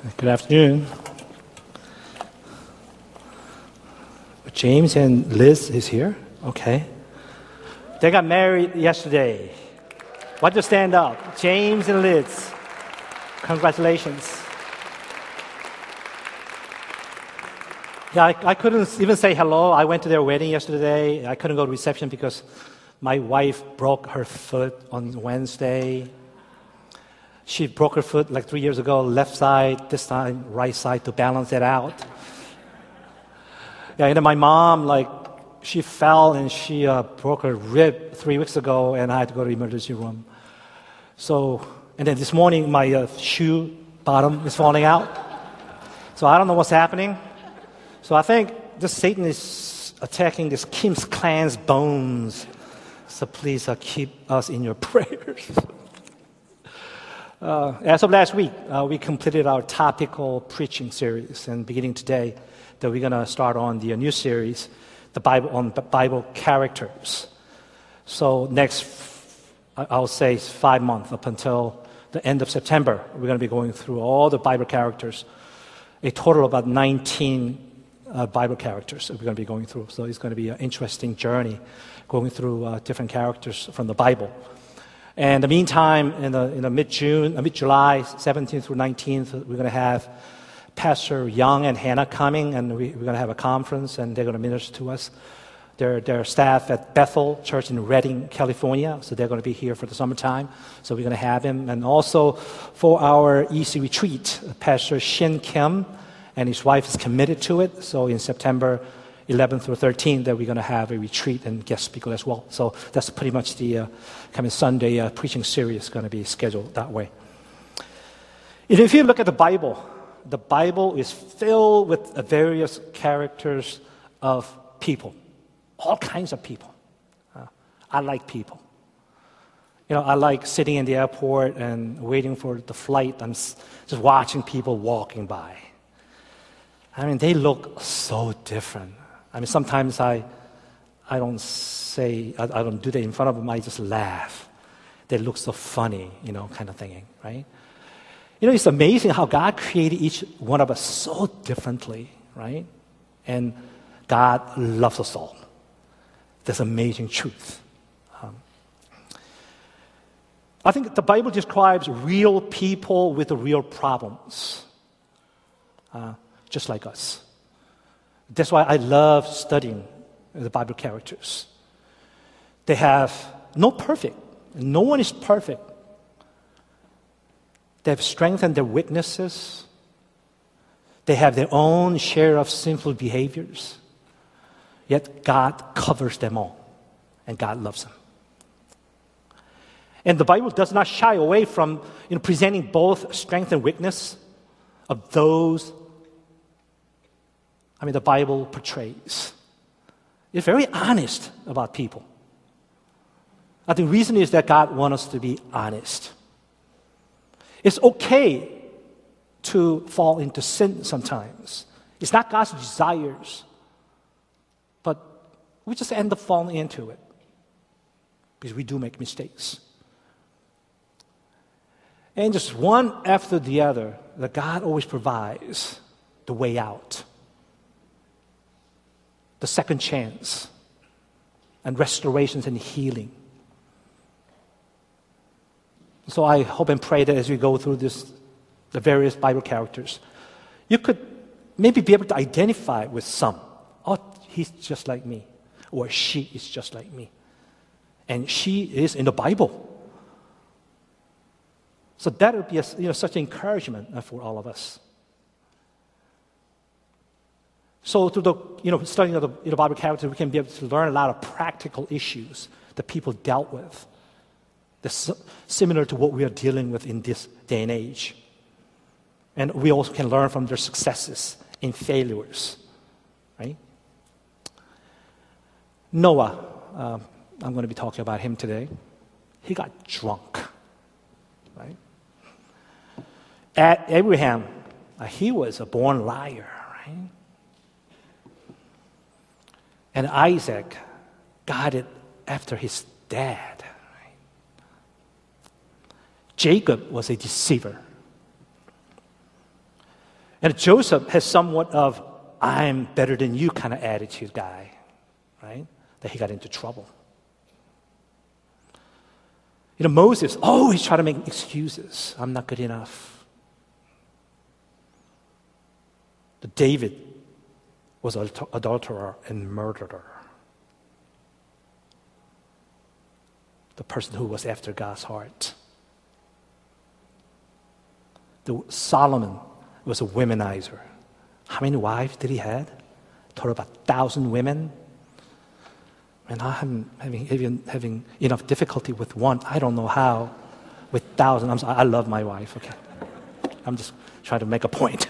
Good afternoon. James and Liz is here. Okay. They got married yesterday. Why don't you stand up? James and Liz. Congratulations. Yeah, I, I couldn't even say hello. I went to their wedding yesterday. I couldn't go to reception because my wife broke her foot on Wednesday. She broke her foot like three years ago, left side, this time right side to balance it out. Yeah, and then my mom, like, she fell and she uh, broke her rib three weeks ago, and I had to go to the emergency room. So, and then this morning, my uh, shoe bottom is falling out. So I don't know what's happening. So I think this Satan is attacking this Kim's clan's bones. So please uh, keep us in your prayers. Uh, as of last week, uh, we completed our topical preaching series, and beginning today, that we're going to start on the new series, the Bible on Bible characters. So next, I'll say five months up until the end of September, we're going to be going through all the Bible characters, a total of about 19 uh, Bible characters that we're going to be going through. So it's going to be an interesting journey going through uh, different characters from the Bible. And in the meantime, in the, in the mid-June, uh, mid-July, 17th through 19th, we're going to have Pastor Young and Hannah coming, and we, are going to have a conference, and they're going to minister to us. They're, they're staff at Bethel Church in Redding, California, so they're going to be here for the summertime. So we're going to have him. And also for our EC retreat, Pastor Shin Kim and his wife is committed to it. So in September, 11th through 13th that we're going to have a retreat and guest speaker as well. So that's pretty much the uh, coming Sunday uh, preaching series going to be scheduled that way. If you look at the Bible, the Bible is filled with various characters of people, all kinds of people. Uh, I like people. You know, I like sitting in the airport and waiting for the flight and just watching people walking by. I mean, they look so different. I mean, sometimes I, I don't say, I, I don't do that in front of them, I just laugh. They look so funny, you know, kind of thing, right? You know, it's amazing how God created each one of us so differently, right? And God loves us all. That's amazing truth. Um, I think the Bible describes real people with real problems, uh, just like us. That's why I love studying the Bible characters. They have no perfect, no one is perfect. They have strength and their weaknesses. They have their own share of sinful behaviors. Yet God covers them all, and God loves them. And the Bible does not shy away from you know, presenting both strength and weakness of those I mean, the Bible portrays. It's very honest about people. I think the reason is that God wants us to be honest. It's okay to fall into sin sometimes. It's not God's desires, but we just end up falling into it because we do make mistakes. And just one after the other, that God always provides the way out the second chance and restorations and healing. So I hope and pray that as we go through this, the various Bible characters, you could maybe be able to identify with some. Oh, he's just like me, or she is just like me. And she is in the Bible. So that would be a, you know, such encouragement for all of us. So through the you know, studying of the you know, Bible characters, we can be able to learn a lot of practical issues that people dealt with. That's similar to what we are dealing with in this day and age. And we also can learn from their successes and failures. Right? Noah, uh, I'm going to be talking about him today. He got drunk. Right? At Abraham, uh, he was a born liar. Right? And Isaac got it after his dad. Jacob was a deceiver. And Joseph has somewhat of, I'm better than you kind of attitude guy, right? That he got into trouble. You know, Moses always tried to make excuses. I'm not good enough. But David was an adulterer and murderer. The person who was after God's heart. The Solomon was a womanizer. How many wives did he have? Total about a thousand women. And I'm having, even having enough difficulty with one. I don't know how. With thousand, I'm sorry, I love my wife. Okay, I'm just trying to make a point.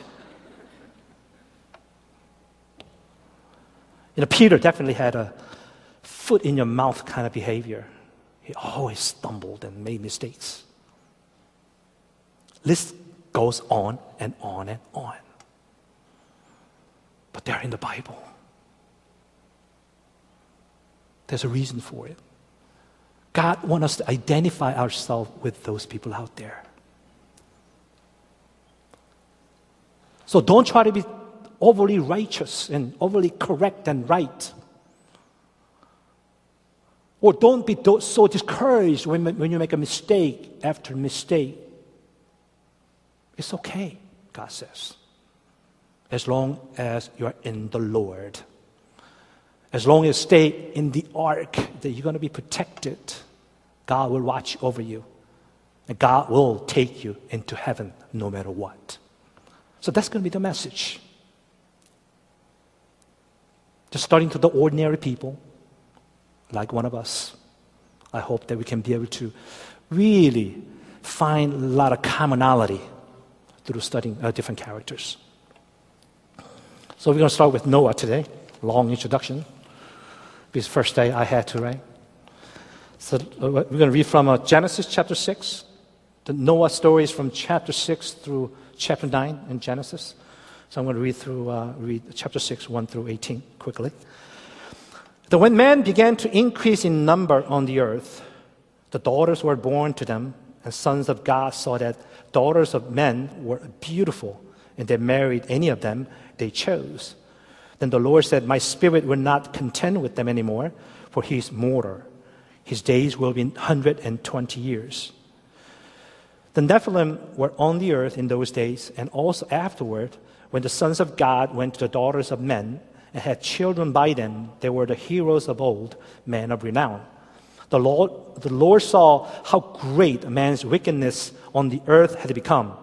You know, Peter definitely had a foot in your mouth kind of behavior. He always stumbled and made mistakes. List goes on and on and on. But they're in the Bible. There's a reason for it. God wants us to identify ourselves with those people out there. So don't try to be overly righteous and overly correct and right. Or don't be so discouraged when, when you make a mistake after mistake. It's okay, God says, as long as you're in the Lord. As long as you stay in the ark, that you're going to be protected. God will watch over you. And God will take you into heaven no matter what. So that's going to be the message. Just starting to the ordinary people, like one of us. I hope that we can be able to really find a lot of commonality through studying uh, different characters. So we're going to start with Noah today. Long introduction. Because first day I had to, right? So uh, we're going to read from uh, Genesis chapter 6. The Noah stories from chapter 6 through chapter 9 in Genesis. So I'm going to read through uh, read chapter 6, 1 through 18 quickly. That when men began to increase in number on the earth, the daughters were born to them, and sons of God saw that daughters of men were beautiful, and they married any of them they chose. Then the Lord said, My spirit will not contend with them anymore, for he is mortal. His days will be 120 years. The Nephilim were on the earth in those days, and also afterward, when the sons of God went to the daughters of men and had children by them, they were the heroes of old, men of renown. The Lord, the Lord saw how great man's wickedness on the earth had become,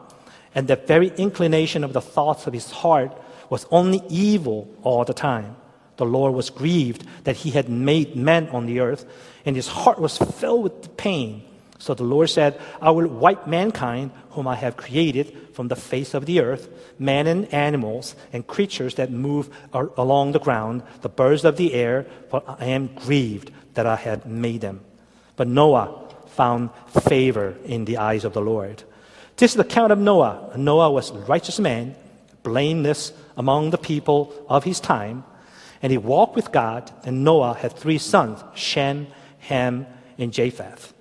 and the very inclination of the thoughts of his heart was only evil all the time. The Lord was grieved that he had made men on the earth, and his heart was filled with pain. So the Lord said, I will wipe mankind, whom I have created, from the face of the earth, men and animals, and creatures that move along the ground, the birds of the air, for I am grieved that I had made them. But Noah found favor in the eyes of the Lord. This is the account of Noah. Noah was a righteous man, blameless among the people of his time, and he walked with God. And Noah had three sons Shem, Ham, and Japheth.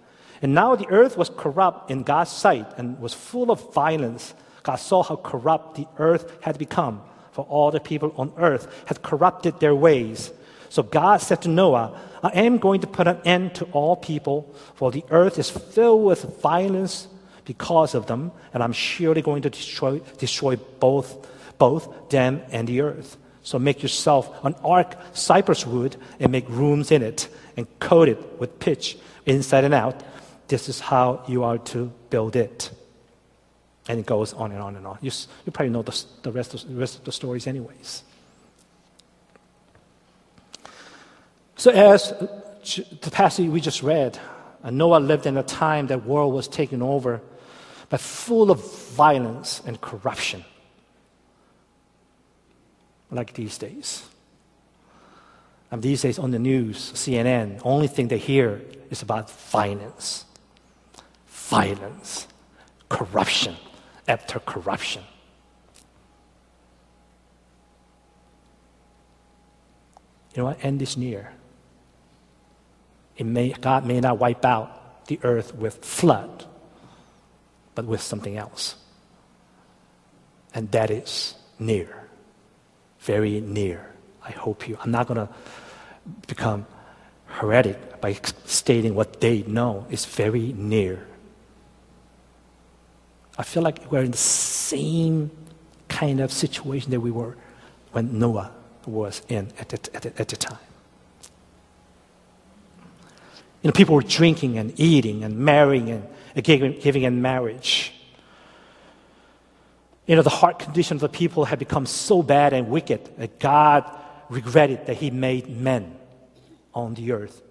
And now the earth was corrupt in God's sight and was full of violence. God saw how corrupt the earth had become, for all the people on earth had corrupted their ways. So God said to Noah, I am going to put an end to all people, for the earth is filled with violence because of them, and I'm surely going to destroy, destroy both, both them and the earth. So make yourself an ark, cypress wood, and make rooms in it, and coat it with pitch inside and out. This is how you are to build it. And it goes on and on and on. You, you probably know the, the, rest of, the rest of the stories, anyways. So, as the passage we just read, Noah lived in a time that world was taken over, but full of violence and corruption, like these days. And these days on the news, CNN, only thing they hear is about violence, violence, corruption after corruption. You know what? End is near. It may, God may not wipe out the earth with flood, but with something else. And that is near. Very near. I hope you. I'm not going to become heretic by stating what they know. is very near. I feel like we're in the same kind of situation that we were when Noah was in at the, at the, at the time. You know, people were drinking and eating and marrying and giving, giving in marriage. You know, the heart condition of the people had become so bad and wicked that God regretted that He made men on the earth.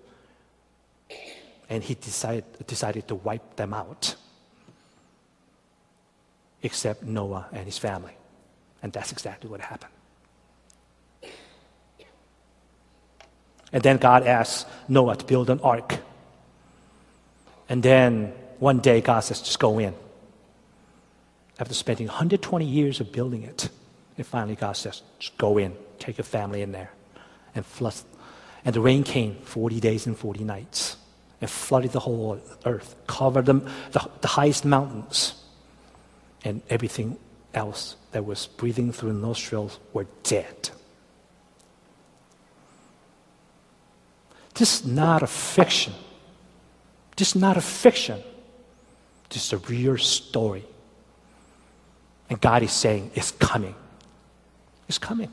And He decided, decided to wipe them out, except Noah and his family. And that's exactly what happened. And then God asks Noah to build an ark. And then one day God says, just go in. After spending 120 years of building it, and finally God says, just go in, take your family in there, and flood. And the rain came 40 days and 40 nights and flooded the whole earth, covered them, the, the highest mountains, and everything else that was breathing through nostrils were dead. This is not a fiction. This is not a fiction. This is a real story. And God is saying, it's coming. It's coming.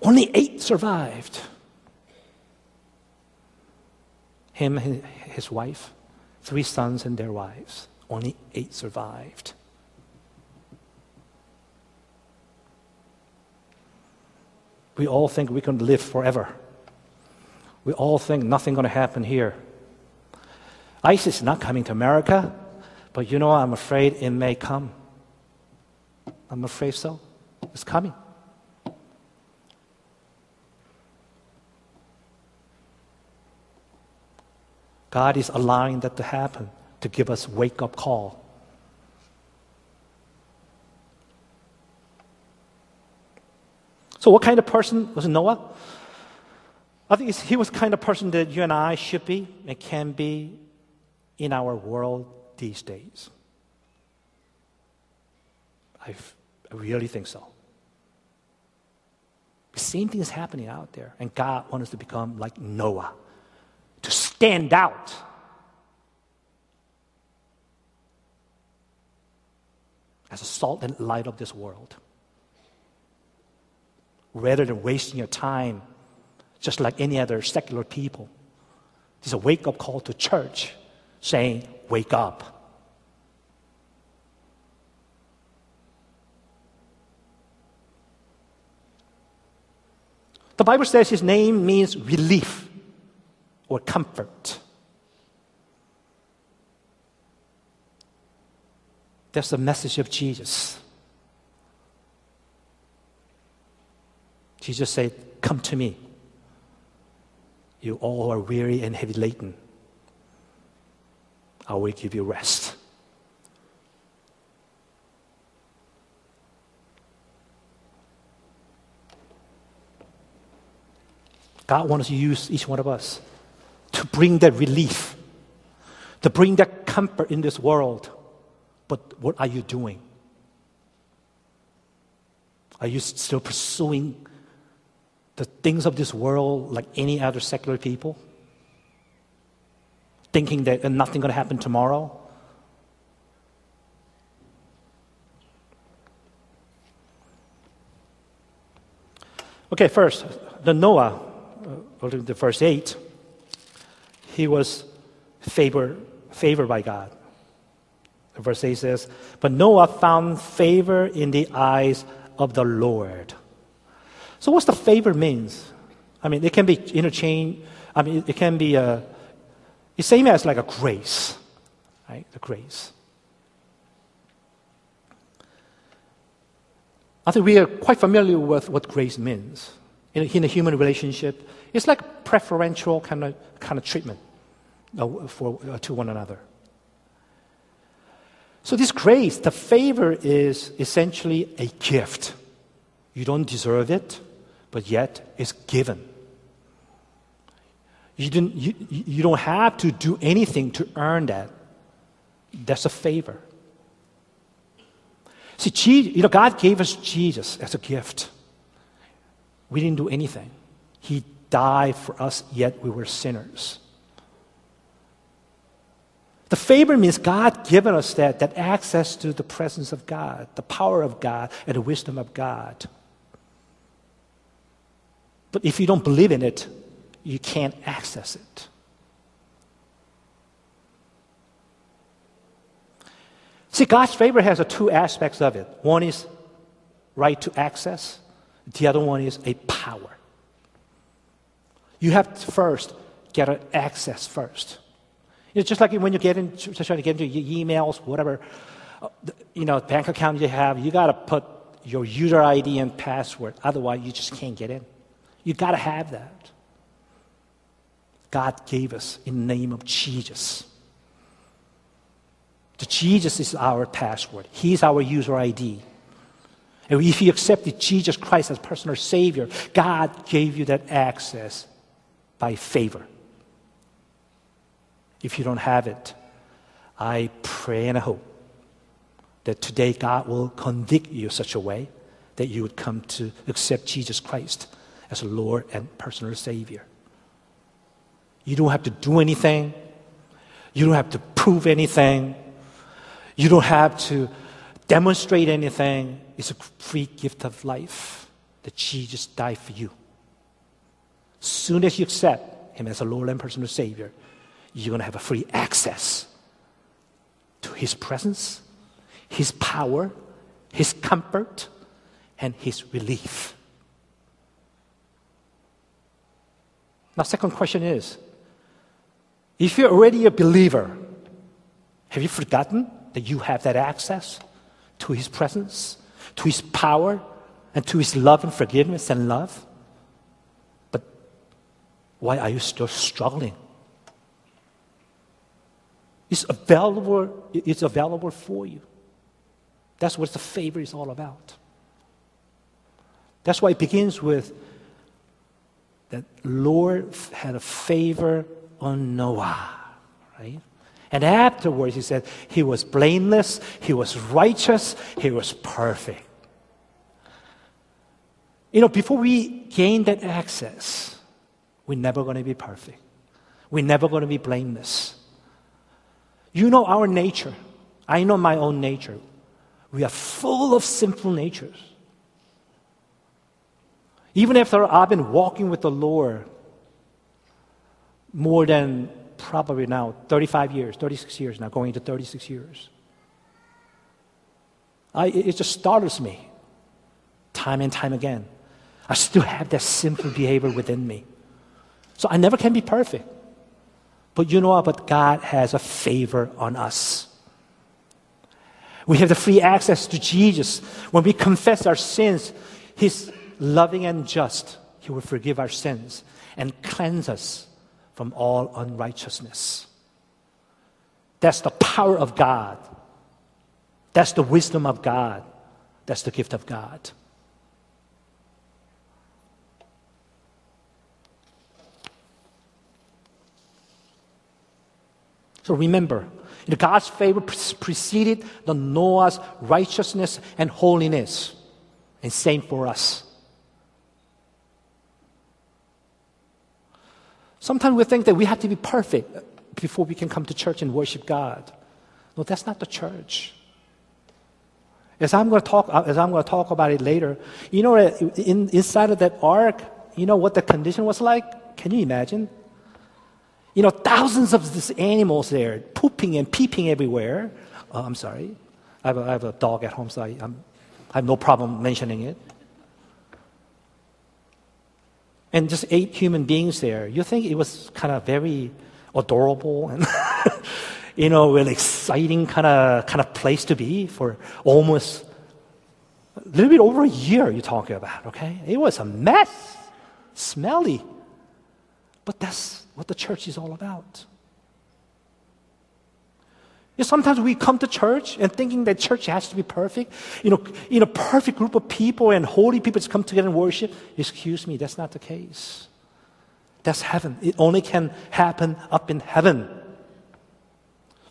Only eight survived. Him and his wife, three sons and their wives. Only eight survived. We all think we can live forever. We all think nothing going to happen here. ISIS is not coming to America, but you know, I'm afraid it may come. I'm afraid so. It's coming. God is allowing that to happen to give us wake up call. So, what kind of person was Noah? I think he was the kind of person that you and I should be and can be in our world these days. i I really think so. The same thing is happening out there, and God wants us to become like Noah, stand out. As a salt and light of this world rather than wasting your time just like any other secular people. It's a wake up call to church saying, Wake up. The Bible says his name means relief or comfort. That's the message of Jesus. Jesus said, Come to me. You all are weary and heavy laden. I will give you rest. God wants to use each one of us to bring that relief, to bring that comfort in this world. But what are you doing? Are you still pursuing the things of this world like any other secular people? Thinking that nothing going to happen tomorrow? Okay, first, the Noah, uh, the verse 8, he was favored, favored by God. Verse 8 says, But Noah found favor in the eyes of the Lord. So, what's the favor means? I mean, it can be interchange. I mean, it can be a, it's same as like a grace, right? The grace. I think we are quite familiar with what grace means in, in a human relationship. It's like preferential kind of kind of treatment uh, for uh, to one another. So this grace, the favor, is essentially a gift. You don't deserve it but yet it's given. You, didn't, you, you don't have to do anything to earn that. That's a favor. See, Jesus, you know, God gave us Jesus as a gift. We didn't do anything. He died for us, yet we were sinners. The favor means God given us that, that access to the presence of God, the power of God, and the wisdom of God. But if you don't believe in it, you can't access it. See, God's favor has two aspects of it. One is right to access, the other one is a power. You have to first get an access first. It's just like when you get into trying to get into your emails, whatever, uh, you know, bank account you have, you got to put your user ID and password. Otherwise, you just can't get in. You got to have that. God gave us in the name of Jesus. The Jesus is our password. He's our user ID. And if you accepted Jesus Christ as personal Savior, God gave you that access by favor. If you don't have it, I pray and I hope that today God will convict you such a way that you would come to accept Jesus Christ as Lord and personal Savior. You don't have to do anything. You don't have to prove anything. You don't have to demonstrate anything. It's a free gift of life that Jesus died for you. Soon as you accept Him as a Lord and personal Savior, you're going to have a free access to His presence, His power, His comfort, and His relief. Now, second question is if you're already a believer, have you forgotten that you have that access to His presence, to His power, and to His love and forgiveness and love? But why are you still struggling? It's available, it's available for you. That's what the favor is all about. That's why it begins with that Lord had a favor on Noah, right? And afterwards, he said, he was blameless, he was righteous, he was perfect. You know, before we gain that access, we're never going to be perfect. We're never going to be blameless. You know our nature. I know my own nature. We are full of sinful natures. Even after I've been walking with the Lord more than probably now 35 years, 36 years now, going into 36 years. I, it just startles me time and time again. I still have that sinful behavior within me. So I never can be perfect. But you know what? But God has a favor on us. We have the free access to Jesus. When we confess our sins, He's loving and just. He will forgive our sins and cleanse us from all unrighteousness. That's the power of God. That's the wisdom of God. That's the gift of God. So remember, God's favor preceded the Noah's righteousness and holiness. And same for us. Sometimes we think that we have to be perfect before we can come to church and worship God. No, that's not the church. As I'm going to talk, uh, as I'm going to talk about it later, you know, in, inside of that ark, you know what the condition was like? Can you imagine? You know, thousands of these animals there, pooping and peeping everywhere. Uh, I'm sorry, I have, a, I have, a dog at home, so I, I'm, I have no problem mentioning it and just eight human beings there, you think it was kind of very adorable and you know, really exciting kind of kind of place to be for almost a little bit over a year you're talking about, okay? It was a mess, smelly. But that's what the church is all about. You know, sometimes we come to church and thinking that church has to be perfect. You know, in a perfect group of people and holy people to come together and worship. Excuse me, that's not the case. That's heaven. It only can happen up in heaven.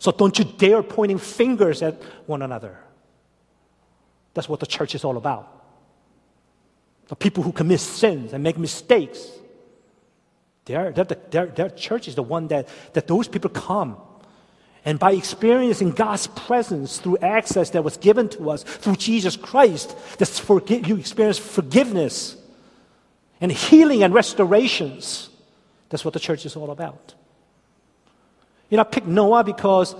So don't you dare pointing fingers at one another. That's what the church is all about. The people who commit sins and make mistakes. Their, their church is the one that, that those people come. And by experiencing God's presence through access that was given to us through Jesus Christ, that's forgi- you experience forgiveness and healing and restorations. That's what the church is all about. You know, I picked Noah because,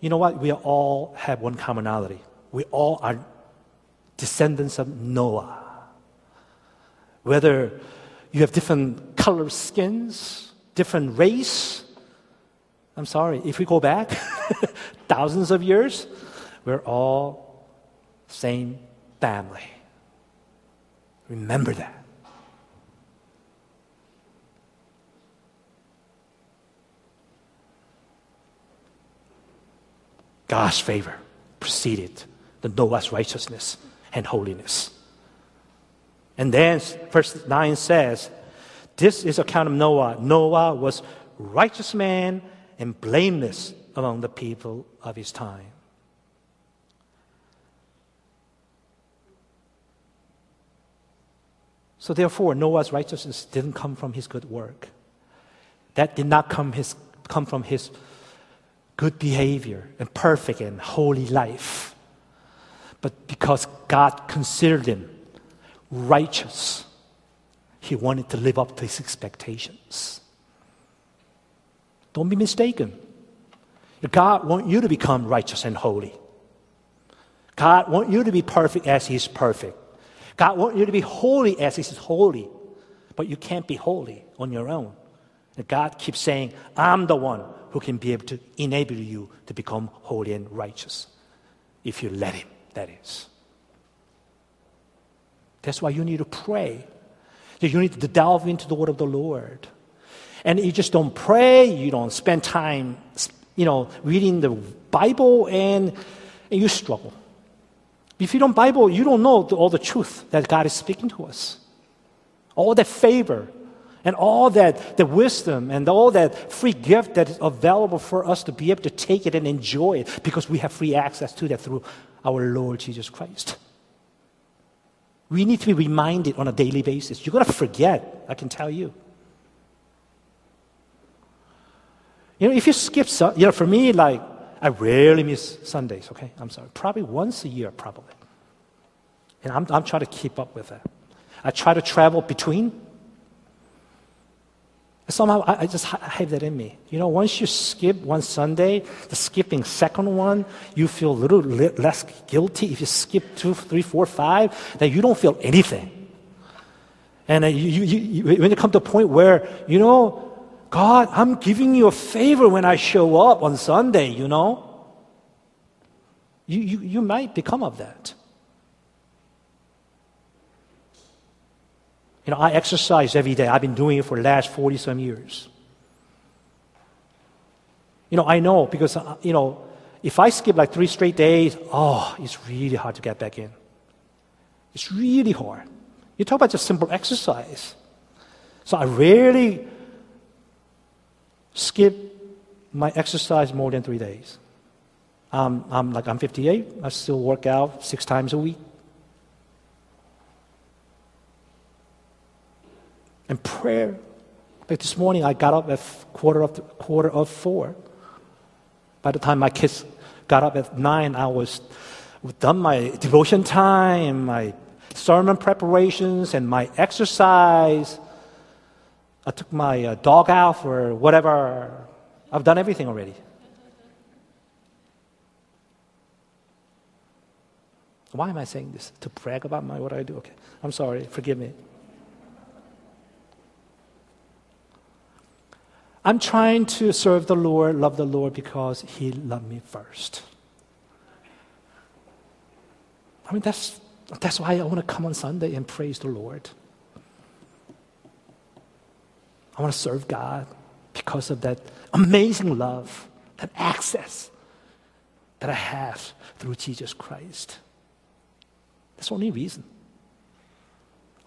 you know what? We all have one commonality. We all are descendants of Noah. Whether you have different color skins, different race, I'm sorry, if we go back thousands of years, we're all same family. Remember that. God's favor preceded the Noah's righteousness and holiness. And then verse 9 says, This is account of Noah. Noah was righteous man and blameless among the people of his time. So therefore, Noah's righteousness didn't come from his good work. That did not come, his, come from his good behavior and perfect and holy life. But because God considered him righteous, he wanted to live up to his expectations. Don't be mistaken. God wants you to become righteous and holy. God wants you to be perfect as He's perfect. God wants you to be holy as He's holy. But you can't be holy on your own. And God keeps saying, I'm the one who can be able to enable you to become holy and righteous. If you let Him, that is. That's why you need to pray. You need to delve into the word of the Lord. And you just don't pray, you don't spend time, you know, reading the Bible, and, and you struggle. If you don't Bible, you don't know all the truth that God is speaking to us. All that favor, and all that the wisdom and all that free gift that is available for us to be able to take it and enjoy it because we have free access to that through our Lord Jesus Christ. We need to be reminded on a daily basis. You're going to forget, I can tell you. You know, if you skip, you know, for me, like, I rarely miss Sundays, okay? I'm sorry. Probably once a year, probably. And I'm, I'm trying to keep up with that. I try to travel between Somehow I, I just have that in me. You know, once you skip one Sunday, the skipping second one, you feel a little less guilty. If you skip two, three, four, five, then you don't feel anything. And uh, you, you, you, when you come to a point where, you know, God, I'm giving you a favor when I show up on Sunday, you know, you, you, you might become of that. You know, I exercise every day. I've been doing it for the last 40 some years. You know, I know because, uh, you know, if I skip like three straight days, oh, it's really hard to get back in. It's really hard. You talk about just simple exercise. So I rarely skip my exercise more than three days. Um, I'm like I'm 58. I still work out six times a week. And prayer. Like this morning, I got up at quarter of, quarter of four. By the time my kids got up at nine, I was done my devotion time, my sermon preparations, and my exercise. I took my uh, dog out for whatever. I've done everything already. Why am I saying this? To brag about my what I do? Okay, I'm sorry. Forgive me. I'm trying to serve the Lord, love the Lord because He loved me first. I mean, that's, that's why I want to come on Sunday and praise the Lord. I want to serve God because of that amazing love, that access that I have through Jesus Christ. That's the only reason.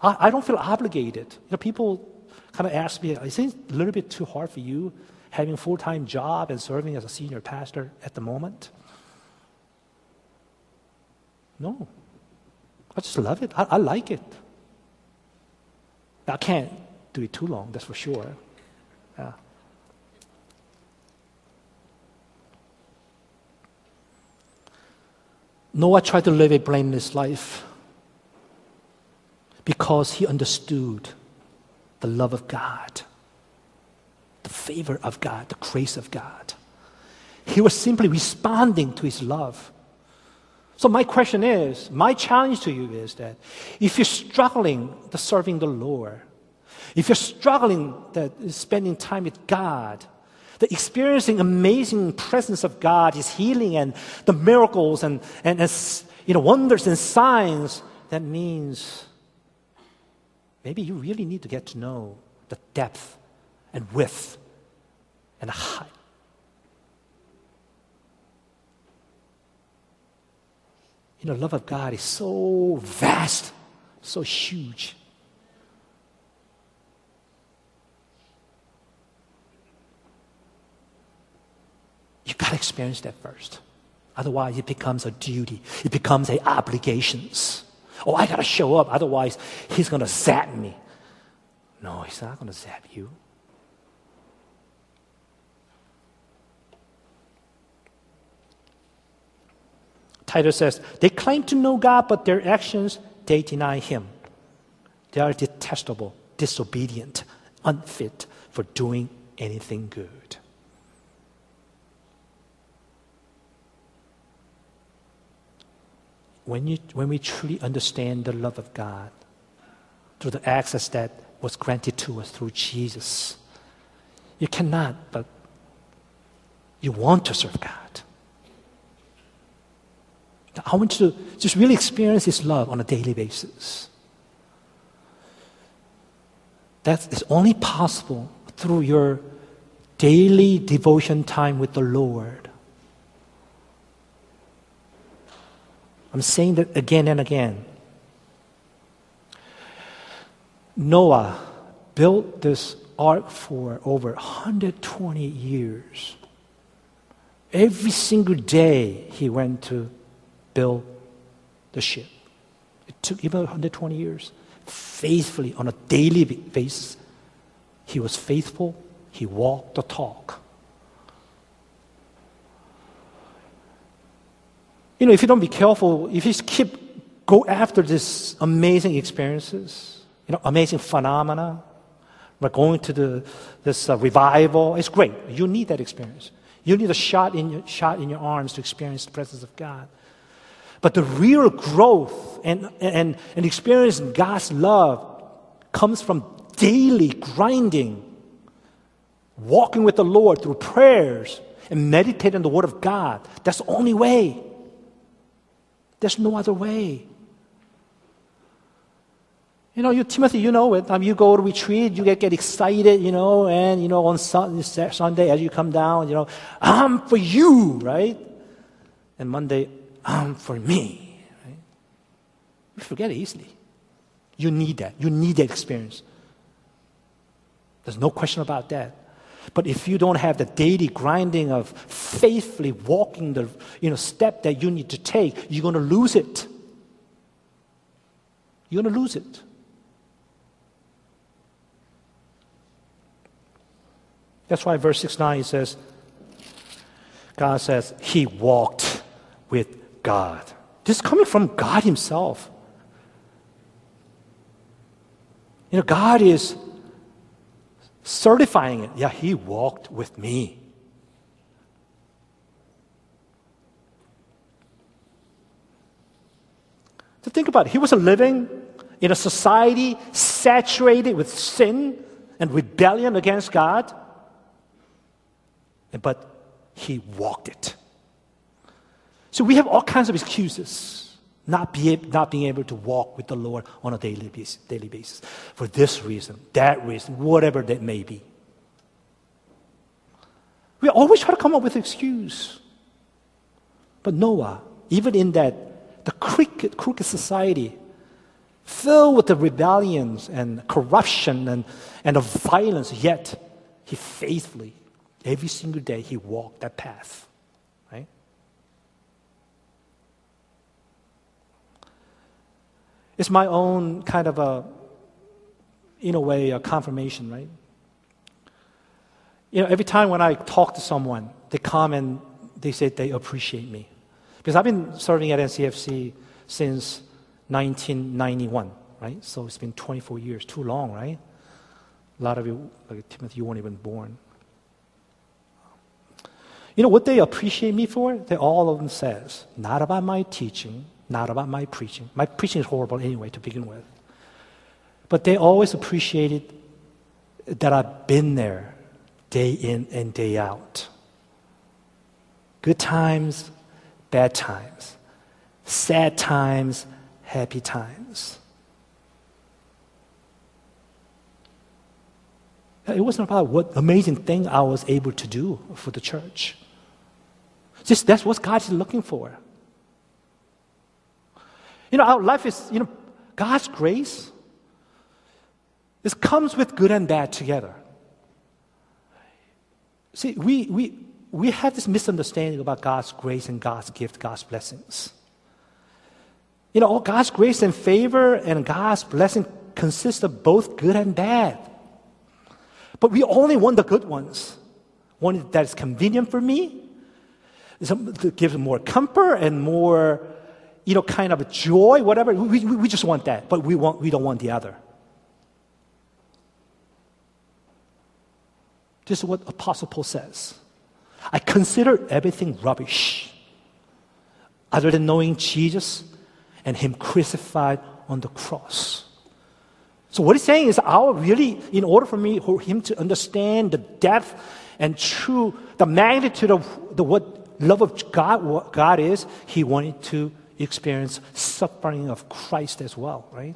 I, I don't feel obligated. You know, people kind of ask me, is it a little bit too hard for you having a full time job and serving as a senior pastor at the moment? No. I just love it. I, I like it. I can't do it too long, that's for sure. Noah tried to live a blameless life because he understood the love of God, the favor of God, the grace of God. He was simply responding to his love. So, my question is my challenge to you is that if you're struggling to serving the Lord, if you're struggling that spending time with God, the experiencing amazing presence of God, His healing and the miracles and, and, and you know, wonders and signs, that means maybe you really need to get to know the depth and width and the height. You know, love of God is so vast, so huge. You got to experience that first. Otherwise, it becomes a duty. It becomes a obligations. Oh, I got to show up. Otherwise, he's going to zap me. No, he's not going to zap you. Titus says, they claim to know God, but their actions, they deny Him. They are detestable, disobedient, unfit for doing anything good. When, you, when we truly understand the love of God through the access that was granted to us through Jesus, you cannot but you want to serve God. I want you to just really experience His love on a daily basis. That is only possible through your daily devotion time with the Lord. I'm saying that again and again. Noah built this ark for over 120 years. Every single day he went to build the ship. It took him 120 years. Faithfully, on a daily basis, he was faithful. He walked the talk. You know, if you don't be careful, if you keep go after these amazing experiences, you know, amazing phenomena, like going to the, this uh, revival, it's great. You need that experience. You need a shot in, your, shot in your arms to experience the presence of God. But the real growth and, and, and experiencing God's love comes from daily grinding, walking with the Lord through prayers and meditating on the Word of God. That's the only way. There's no other way. You know, you, Timothy, you know it. Um, you go to retreat, you get, get excited, you know, and, you know, on Sunday as you come down, you know, I'm for you, right? And Monday, I'm for me, right? You forget it easily. You need that. You need that experience. There's no question about that. But if you don't have the daily grinding of faithfully walking the you know, step that you need to take, you're going to lose it. You're going to lose it. That's why verse 6 9 says, God says, He walked with God. This is coming from God Himself. You know, God is certifying it. Yeah, he walked with me. To think about it, he was living in a society saturated with sin and rebellion against God, but he walked it. So we have all kinds of excuses not, be, not being able to walk with the Lord on a daily basis, daily basis for this reason, that reason, whatever that may be. We always try to come up with excuse. But Noah, even in that, the crooked, crooked society, filled with the rebellions and corruption and, and the violence, yet he faithfully, every single day, he walked that path. Right? It's my own kind of a, in a way, a confirmation, right? You know, every time when I talk to someone, they come and they say they appreciate me. Because I've been serving at NCFC since 1991, right? So it's been 24 years, too long, right? A lot of you, like Timothy, you weren't even born. You know what they appreciate me for? They all of them says, not about my teaching, not about my preaching. My preaching is horrible anyway to begin with. But they always appreciated that I've been there day in and day out. Good times, bad times, sad times, happy times. It wasn't about what amazing thing I was able to do for the church. Just that's what God is looking for. You know, our life is, you know, God's grace. This comes with good and bad together. See, we, we, we have this misunderstanding about God's grace and God's gift, God's blessings. You know, all God's grace and favor and God's blessing consist of both good and bad. But we only want the good ones. One that is convenient for me, that gives more comfort and more, you know, kind of joy, whatever. We, we, we just want that, but we, want, we don't want the other. This is what Apostle Paul says. I consider everything rubbish other than knowing Jesus and Him crucified on the cross. So what he's saying is, our really, in order for me, for him to understand the depth and true, the magnitude of the what love of God, what God is, he wanted to experience suffering of Christ as well, right?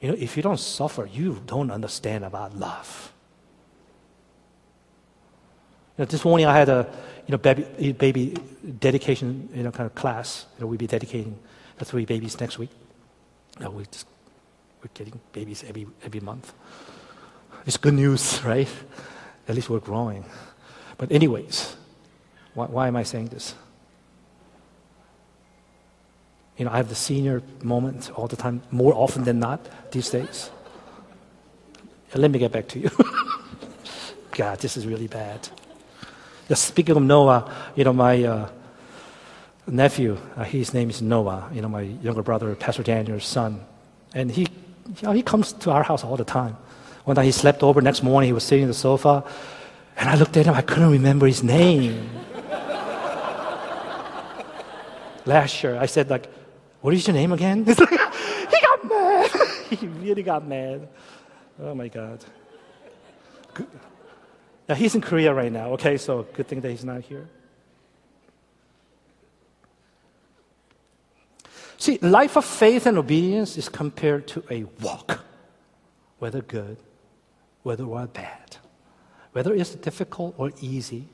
You know, if you don't suffer, you don't understand about love. You know, this morning I had a you know baby, baby dedication you know kind of class. You know, we'll be dedicating the three babies next week. You know, we just we're getting babies every every month. It's good news, right? At least we're growing. But anyways, why, why am I saying this? You know, I have the senior moment all the time, more often than not these days. Let me get back to you. God, this is really bad. Just speaking of Noah, you know, my uh, nephew, uh, his name is Noah, you know, my younger brother, Pastor Daniel's son. And he, you know, he comes to our house all the time. One night he slept over, next morning he was sitting on the sofa, and I looked at him, I couldn't remember his name. Last year, I said, like, what is your name again? Like, he got mad. he really got mad. Oh my God. Good. Now, he's in Korea right now, okay, so good thing that he's not here. See, life of faith and obedience is compared to a walk, whether good, whether or bad, whether it's difficult or easy.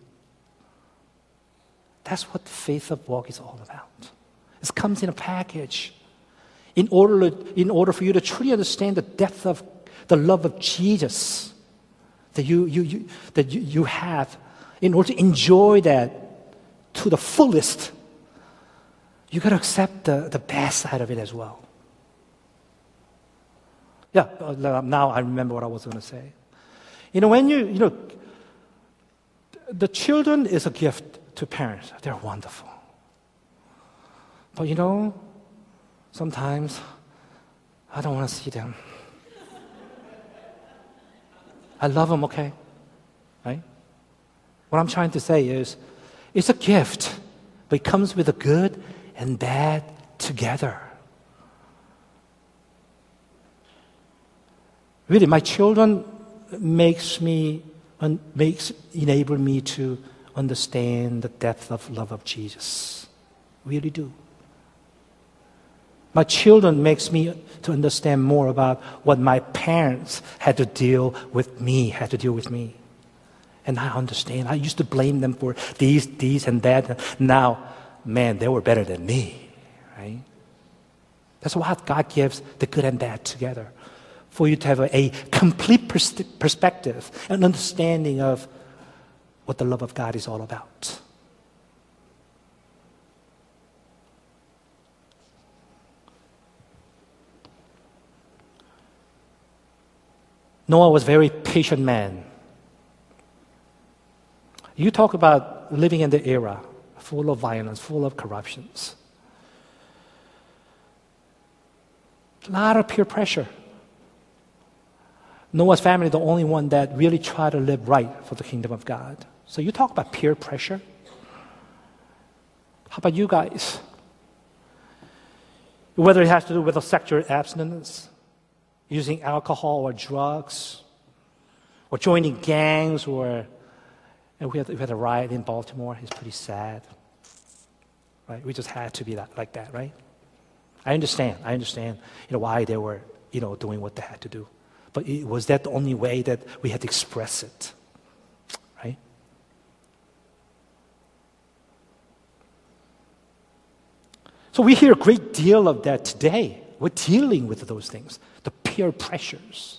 That's what the faith of walk is all about. It comes in a package. In order, in order for you to truly understand the depth of the love of Jesus, that you, you, you, that you, you have in order to enjoy that to the fullest, you got to accept the, the bad side of it as well. Yeah, uh, now I remember what I was going to say. You know, when you, you know, the children is a gift to parents. They're wonderful. But you know, sometimes I don't want to see them. I love them, okay? Right? What I'm trying to say is it's a gift, but it comes with the good and bad together. Really, my children makes me makes enable me to understand the depth of love of Jesus. Really do. My children makes me to understand more about what my parents had to deal with me, had to deal with me. And I understand. I used to blame them for these, these, and that. Now, man, they were better than me, right? That's why God gives the good and bad together. For you to have a, a complete pers- perspective and understanding of what the love of God is all about. Noah was a very patient man. You talk about living in the era full of violence, full of corruptions. A lot of peer pressure. Noah's family, the only one that really tried to live right for the kingdom of God. So you talk about peer pressure. How about you guys? Whether it has to do with a sexual abstinence, using alcohol or drugs, or joining gangs, or and we had, we had a riot in Baltimore. It's pretty sad. Right? We just had to be that, like that, right? I understand. I understand you know, why they were you know, doing what they had to do. But it, was that the only way that we had to express it? Right? So we hear a great deal of that today. We're dealing with those things, peer pressures.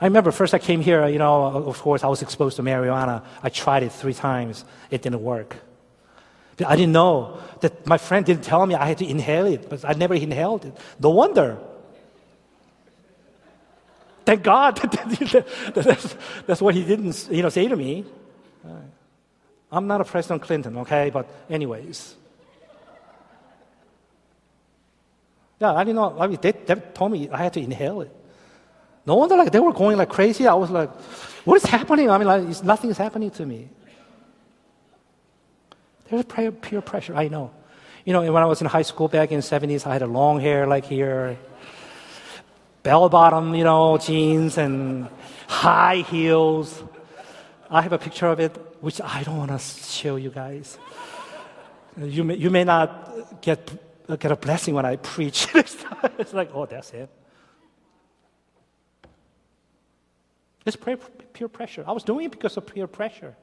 I remember first I came here, you know, of course, I was exposed to marijuana. I tried it three times, it didn't work. I didn't know that my friend didn't tell me I had to inhale it, but I never inhaled it. No wonder. Thank God that's, that's what he didn't you know, say to me. I'm not a President Clinton, okay? But, anyways. Yeah, I didn't know. I mean, they, they told me I had to inhale it. No wonder like they were going like crazy. I was like, what is happening? I mean, like, nothing is happening to me. There's peer, peer pressure, I know. You know, when I was in high school back in the 70s, I had a long hair like here, bell bottom, you know, jeans and high heels. I have a picture of it, which I don't want to show you guys. You may, you may not get, get a blessing when I preach. it's like, oh, that's it. It's peer pressure. I was doing it because of peer pressure.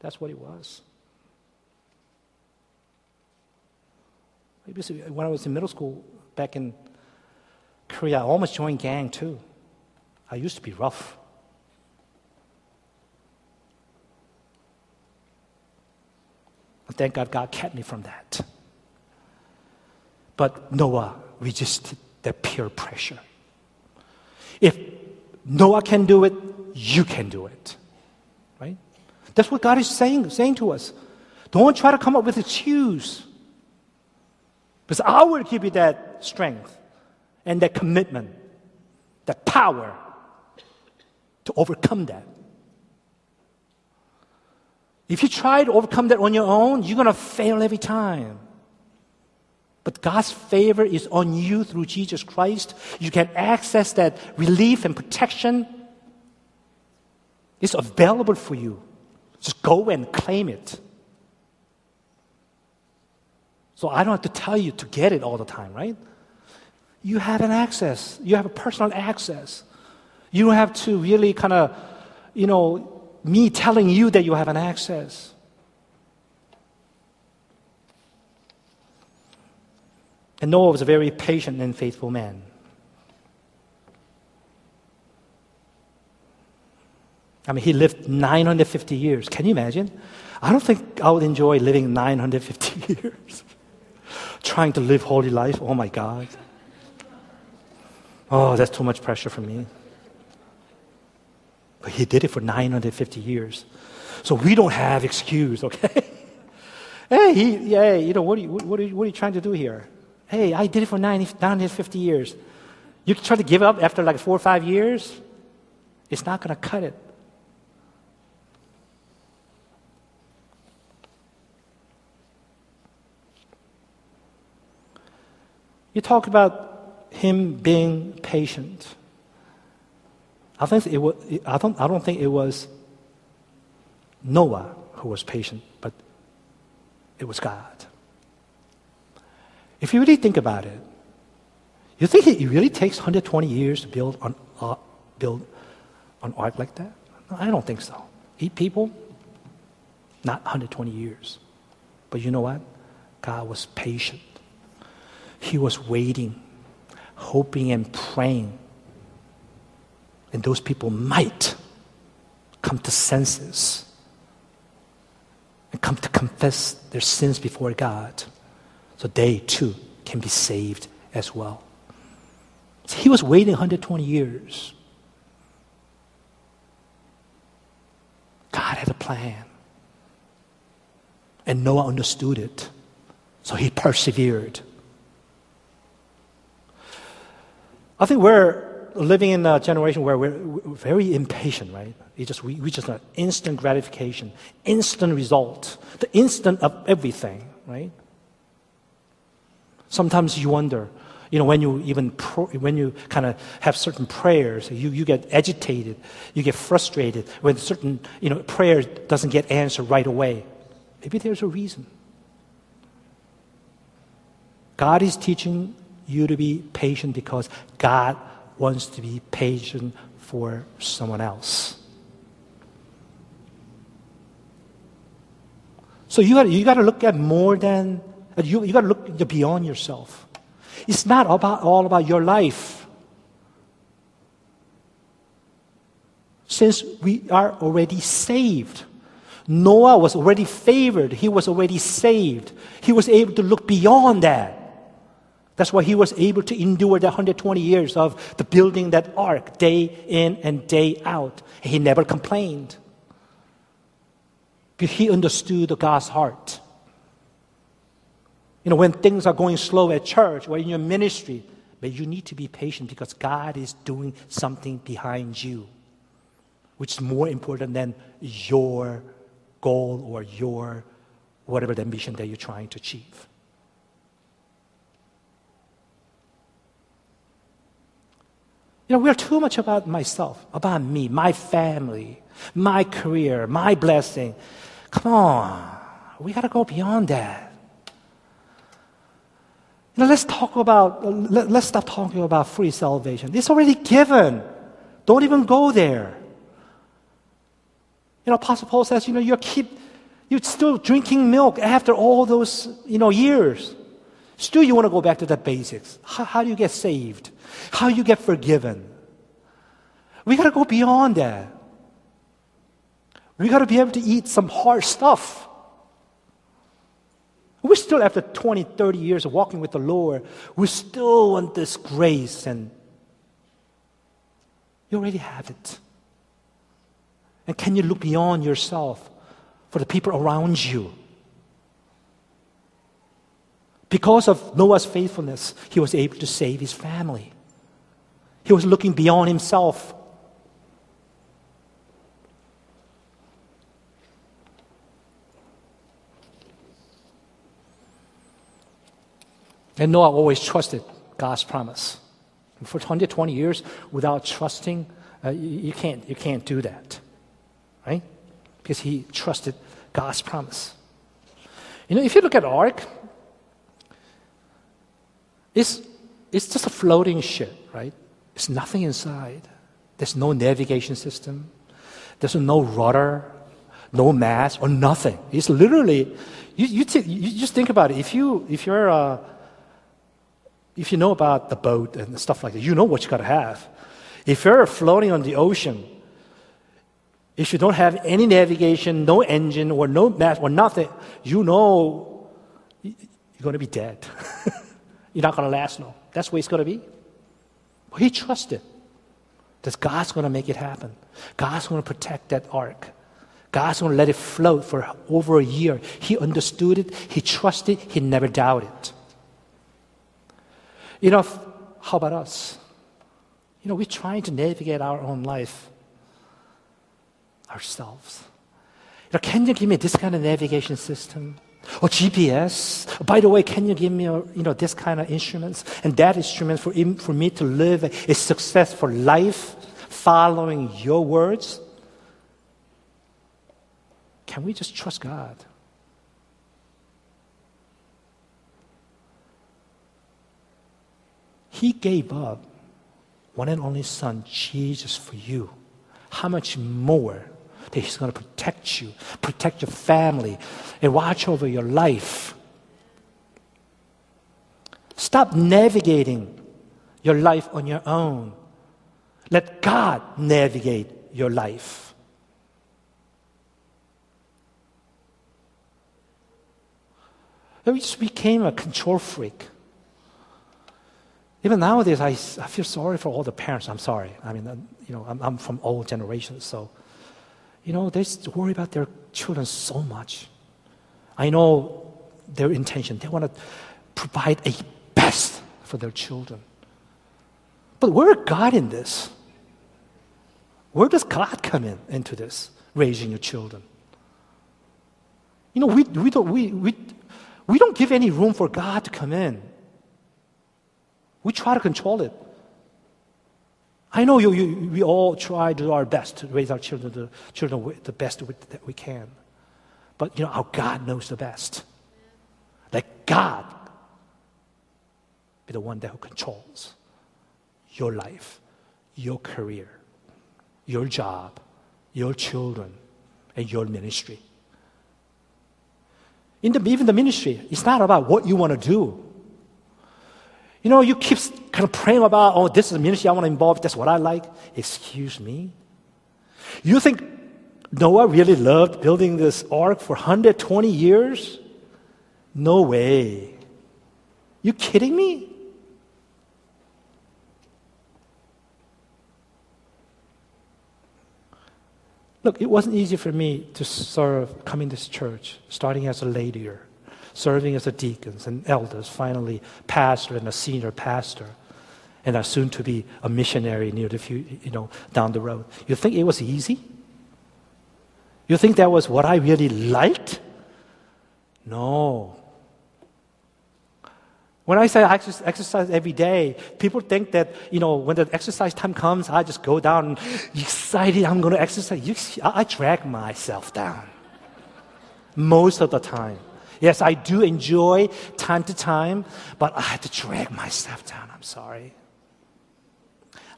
That's what it was. When I was in middle school back in Korea, I almost joined gang too. I used to be rough. But thank God God kept me from that. But Noah resisted that peer pressure. If Noah can do it, you can do it. Right? That's what God is saying, saying to us. Don't try to come up with excuse. Because I will give you that strength and that commitment, that power to overcome that. If you try to overcome that on your own, you're going to fail every time. But God's favor is on you through Jesus Christ. You can access that relief and protection it's available for you. Just go and claim it. So I don't have to tell you to get it all the time, right? You have an access. You have a personal access. You don't have to really kind of, you know, me telling you that you have an access. And Noah was a very patient and faithful man. I mean, he lived 950 years. Can you imagine? I don't think I would enjoy living 950 years. Trying to live holy life. Oh my God. Oh, that's too much pressure for me. But he did it for 950 years. So we don't have excuse, okay? hey, he, yeah, you know, what are you, what, are you, what are you trying to do here? Hey, I did it for 950 years. You try to give up after like four or five years? It's not going to cut it. You talk about him being patient. I, think it was, I, don't, I don't think it was Noah who was patient, but it was God. If you really think about it, you think it really takes 120 years to build an, uh, build an ark like that? I don't think so. Eight people, not 120 years. But you know what? God was patient. He was waiting, hoping, and praying. And those people might come to senses and come to confess their sins before God so they too can be saved as well. So he was waiting 120 years. God had a plan. And Noah understood it. So he persevered. I think we're living in a generation where we're, we're very impatient, right? We just, we, we just want instant gratification, instant result, the instant of everything, right? Sometimes you wonder, you know, when you even pro, when you kind of have certain prayers, you, you get agitated, you get frustrated when certain you know prayer doesn't get answered right away. Maybe there's a reason. God is teaching you to be patient because God wants to be patient for someone else. So you got you got to look at more than you, you got to look beyond yourself. It's not about all about your life. Since we are already saved, Noah was already favored. He was already saved. He was able to look beyond that. That's why he was able to endure the 120 years of the building that ark day in and day out. He never complained. Because he understood God's heart. You know, when things are going slow at church or in your ministry, but you need to be patient because God is doing something behind you, which is more important than your goal or your whatever the ambition that you're trying to achieve. You know, we're too much about myself, about me, my family, my career, my blessing. Come on, we got to go beyond that. Know, let's talk about, let, let's stop talking about free salvation. It's already given. Don't even go there. You know, Apostle Paul says, you know, you keep, you're still drinking milk after all those, you know, years. Still, you want to go back to the basics. How, how do you get saved? How do you get forgiven? We got to go beyond that. We got to be able to eat some hard stuff. We're still, after 20, 30 years of walking with the Lord, we still want this grace, and you already have it. And can you look beyond yourself for the people around you? Because of Noah's faithfulness, he was able to save his family. He was looking beyond himself. And Noah always trusted God's promise. For 120 years, without trusting, uh, you, you, can't, you can't do that. Right? Because he trusted God's promise. You know, if you look at Ark, it's, it's just a floating ship, right? There's nothing inside. There's no navigation system. There's no rudder, no mast, or nothing. It's literally, you, you, t- you just think about it. If, you, if you're a, if you know about the boat and stuff like that, you know what you got to have. If you're floating on the ocean, if you don't have any navigation, no engine, or no mast, or nothing, you know you're going to be dead. you're not going to last long. That's the way it's going to be. But he trusted that God's going to make it happen. God's going to protect that ark. God's going to let it float for over a year. He understood it, he trusted, he never doubted. You know, how about us? You know, we're trying to navigate our own life ourselves. You know, can you give me this kind of navigation system? Or GPS? By the way, can you give me a, you know, this kind of instruments and that instrument for, for me to live a successful life following your words? Can we just trust God? He gave up one and only Son, Jesus, for you. How much more that He's going to protect you, protect your family, and watch over your life. Stop navigating your life on your own. Let God navigate your life. We just became a control freak. Even nowadays, I, I feel sorry for all the parents. I'm sorry. I mean, you know, I'm, I'm from old generations, so, you know, they worry about their children so much. I know their intention. They want to provide a best for their children. But where God in this? Where does God come in into this, raising your children? You know, we, we, don't, we, we, we don't give any room for God to come in. We try to control it. I know you, you, we all try to do our best to raise our children, the children the best that we can. But you know, our God knows the best. Let God be the one that who controls your life, your career, your job, your children, and your ministry. In the, even the ministry, it's not about what you want to do. You know, you keep kind of praying about, oh, this is ministry I want to involve, that's what I like. Excuse me. You think Noah really loved building this ark for 120 years? No way. You kidding me? Look, it wasn't easy for me to serve, coming this church, starting as a ladyer serving as a deacons and elders, finally pastor and a senior pastor, and are soon to be a missionary near the few, you know, down the road. You think it was easy? You think that was what I really liked? No. When I say I exercise every day, people think that, you know, when the exercise time comes, I just go down excited, I'm going to exercise. I drag myself down most of the time. Yes, I do enjoy time to time, but I had to drag myself down. I'm sorry.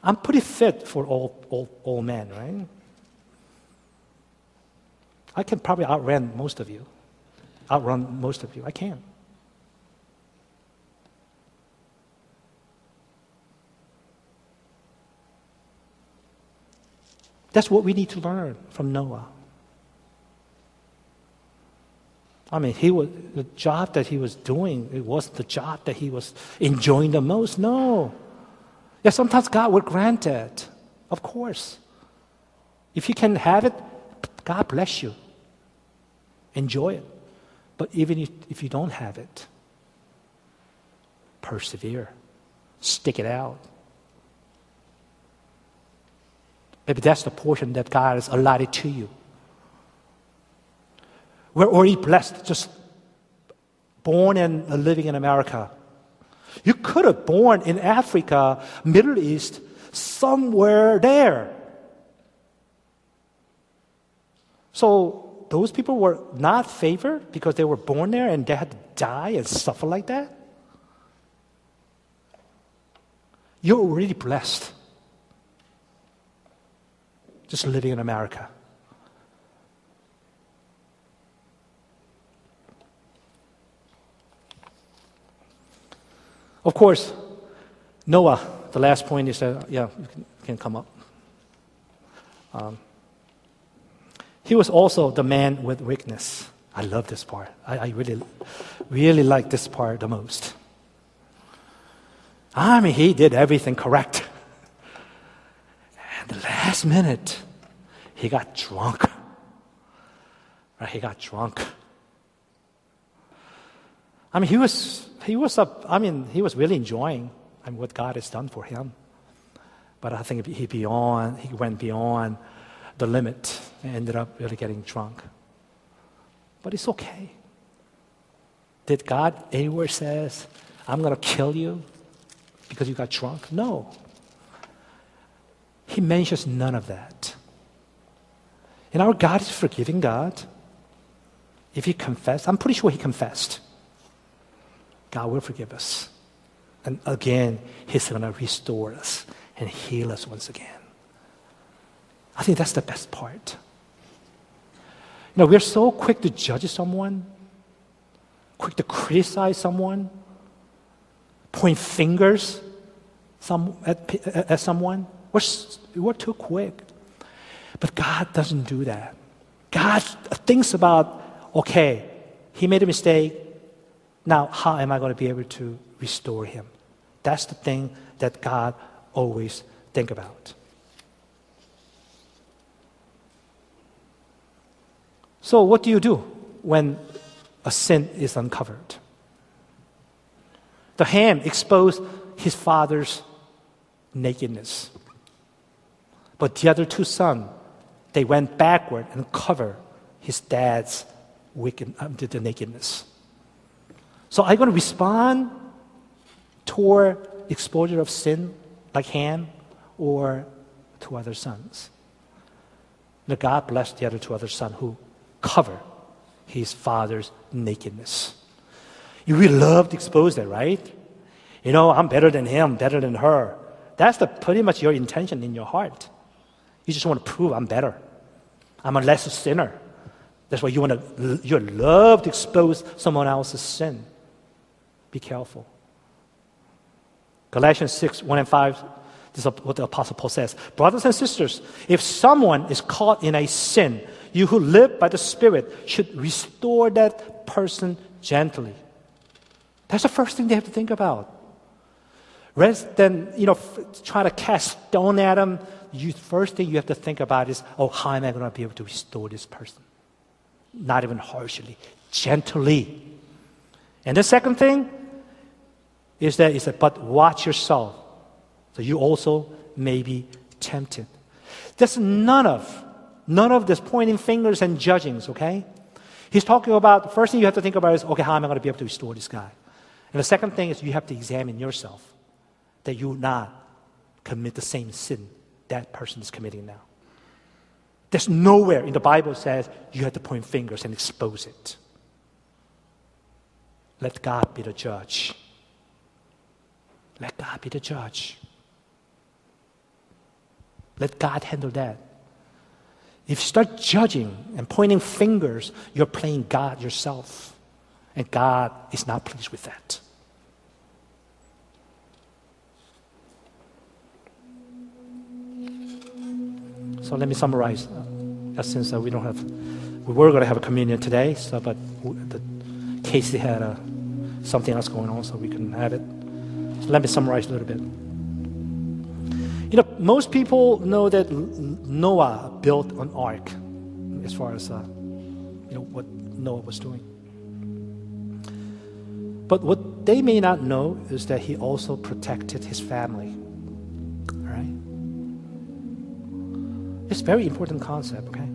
I'm pretty fit for all, old, old man, right? I can probably outrun most of you. Outrun most of you. I can. That's what we need to learn from Noah. I mean, he was, the job that he was doing, it wasn't the job that he was enjoying the most. No. Yeah, sometimes God would grant it. Of course. If you can have it, God bless you. Enjoy it. But even if, if you don't have it, persevere. Stick it out. Maybe that's the portion that God has allotted to you. We're already blessed, just born and uh, living in America. You could have born in Africa, Middle East, somewhere there. So those people were not favored because they were born there and they had to die and suffer like that. You're already blessed. Just living in America. Of course, Noah, the last point is that, yeah, you can, can come up. Um, he was also the man with weakness. I love this part. I, I really, really like this part the most. I mean, he did everything correct. And the last minute, he got drunk. Right? He got drunk. I mean, he was he was, a, I mean, he was really enjoying I mean, what God has done for him. But I think he, beyond, he went beyond the limit and ended up really getting drunk. But it's okay. Did God anywhere says, I'm going to kill you because you got drunk? No. He mentions none of that. And our God is forgiving God. If he confessed, I'm pretty sure he confessed. God will forgive us. And again, He's going to restore us and heal us once again. I think that's the best part. You know, we're so quick to judge someone, quick to criticize someone, point fingers some, at, at someone. We're, we're too quick. But God doesn't do that. God thinks about, okay, he made a mistake. Now, how am I going to be able to restore him? That's the thing that God always think about. So, what do you do when a sin is uncovered? The Ham exposed his father's nakedness. But the other two sons, they went backward and covered his dad's wicked, um, the nakedness. So you going to respond toward exposure of sin like Ham or to other sons? Now God blessed the other two other sons who cover his father's nakedness. You really love to expose that, right? You know, I'm better than him, better than her. That's the, pretty much your intention in your heart. You just want to prove I'm better. I'm a lesser sinner. That's why you want to, you love to expose someone else's sin. Be careful. Galatians 6, 1 and 5, this is what the Apostle Paul says. Brothers and sisters, if someone is caught in a sin, you who live by the Spirit should restore that person gently. That's the first thing they have to think about. Rather than, you know, try to cast stone at them, you, first thing you have to think about is, oh, how am I going to be able to restore this person? Not even harshly, gently. And the second thing is that, is that but watch yourself. So you also may be tempted. There's none of, none of this pointing fingers and judgings, okay? He's talking about, the first thing you have to think about is, okay, how am I going to be able to restore this guy? And the second thing is you have to examine yourself that you not commit the same sin that person is committing now. There's nowhere in the Bible says you have to point fingers and expose it. Let God be the judge. Let God be the judge. Let God handle that. If you start judging and pointing fingers, you're playing God yourself. And God is not pleased with that. So let me summarize. Uh, since uh, we don't have, we were going to have a communion today, so but the, Casey had uh, something else going on, so we couldn't have it. So let me summarize a little bit. You know, most people know that Noah built an ark, as far as uh, you know what Noah was doing. But what they may not know is that he also protected his family. Right? It's a very important concept, okay?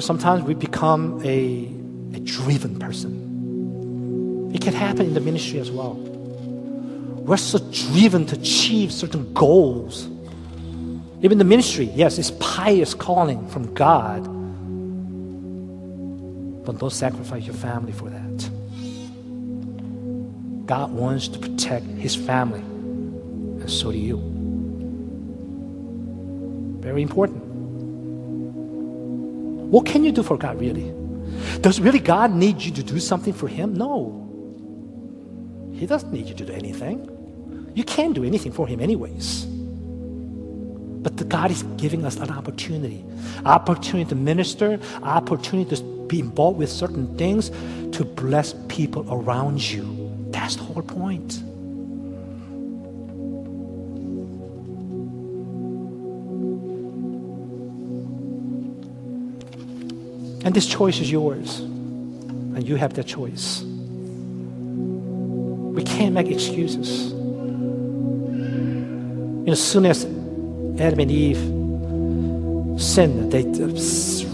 Sometimes we become a, a driven person. It can happen in the ministry as well. We're so driven to achieve certain goals. Even the ministry, yes, it's pious calling from God. But don't sacrifice your family for that. God wants to protect his family, and so do you. Very important. What can you do for God, really? Does really God need you to do something for Him? No. He doesn't need you to do anything. You can't do anything for Him, anyways. But the God is giving us an opportunity opportunity to minister, opportunity to be involved with certain things to bless people around you. That's the whole point. And this choice is yours. And you have that choice. We can't make excuses. Know, as soon as Adam and Eve sinned, they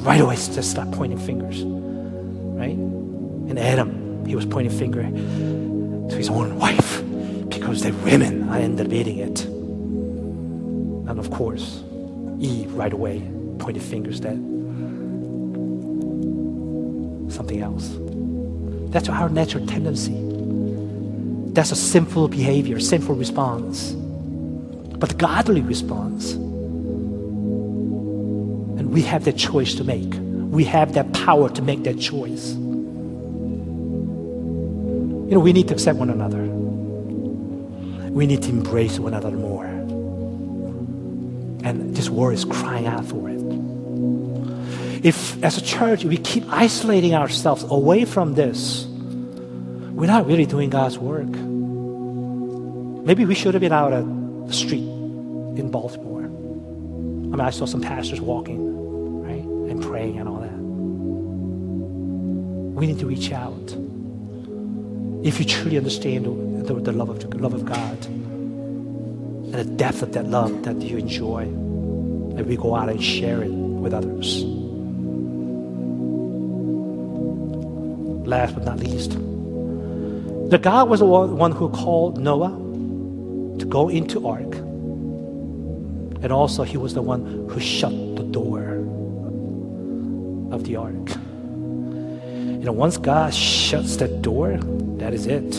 right away just start pointing fingers. Right? And Adam, he was pointing finger to his own wife because they're women. I ended it. And of course, Eve right away pointed fingers that something else. That's our natural tendency. That's a sinful behavior, sinful response. But godly response. And we have the choice to make. we have that power to make that choice. You know, we need to accept one another. We need to embrace one another more. And this world is crying out for it. If, as a church, we keep isolating ourselves away from this, we're not really doing God's work. Maybe we should have been out at the street in Baltimore. I mean, I saw some pastors walking, right, and praying and all that. We need to reach out. If you truly understand the, the love, of, love of God and the depth of that love that you enjoy, that we go out and share it with others. Last but not least, the God was the one who called Noah to go into ark. And also he was the one who shut the door of the ark. You know, once God shuts that door, that is it.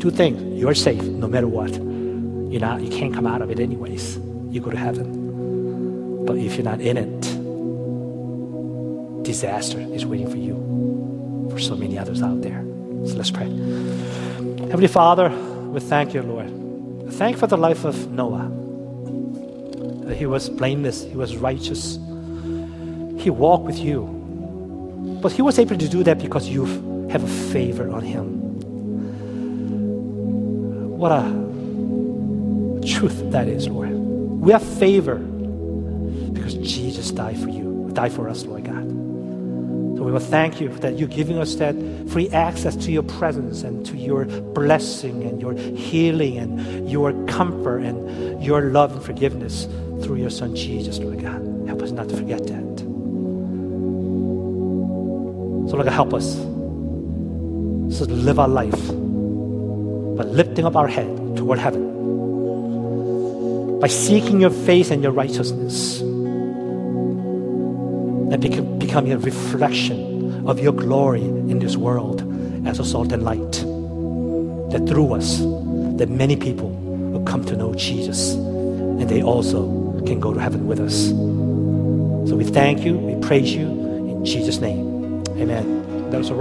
Two things. You're safe no matter what. You're not you can't come out of it anyways. You go to heaven. But if you're not in it, disaster is waiting for you for so many others out there. So let's pray. Heavenly Father, we thank you, Lord. Thank for the life of Noah. He was blameless, he was righteous. He walked with you. But he was able to do that because you have a favor on him. What a truth that is, Lord. We have favor because Jesus died for you, died for us, Lord God. So we will thank you that you're giving us that free access to your presence and to your blessing and your healing and your comfort and your love and forgiveness through your Son Jesus, Lord God. Help us not to forget that. So, Lord God, help us so to live our life by lifting up our head toward heaven, by seeking your face and your righteousness, and become, becoming a reflection of your glory in this world as a salt and light. That through us, that many people will come to know Jesus, and they also can go to heaven with us. So we thank you, we praise you in Jesus' name. Amen. That was a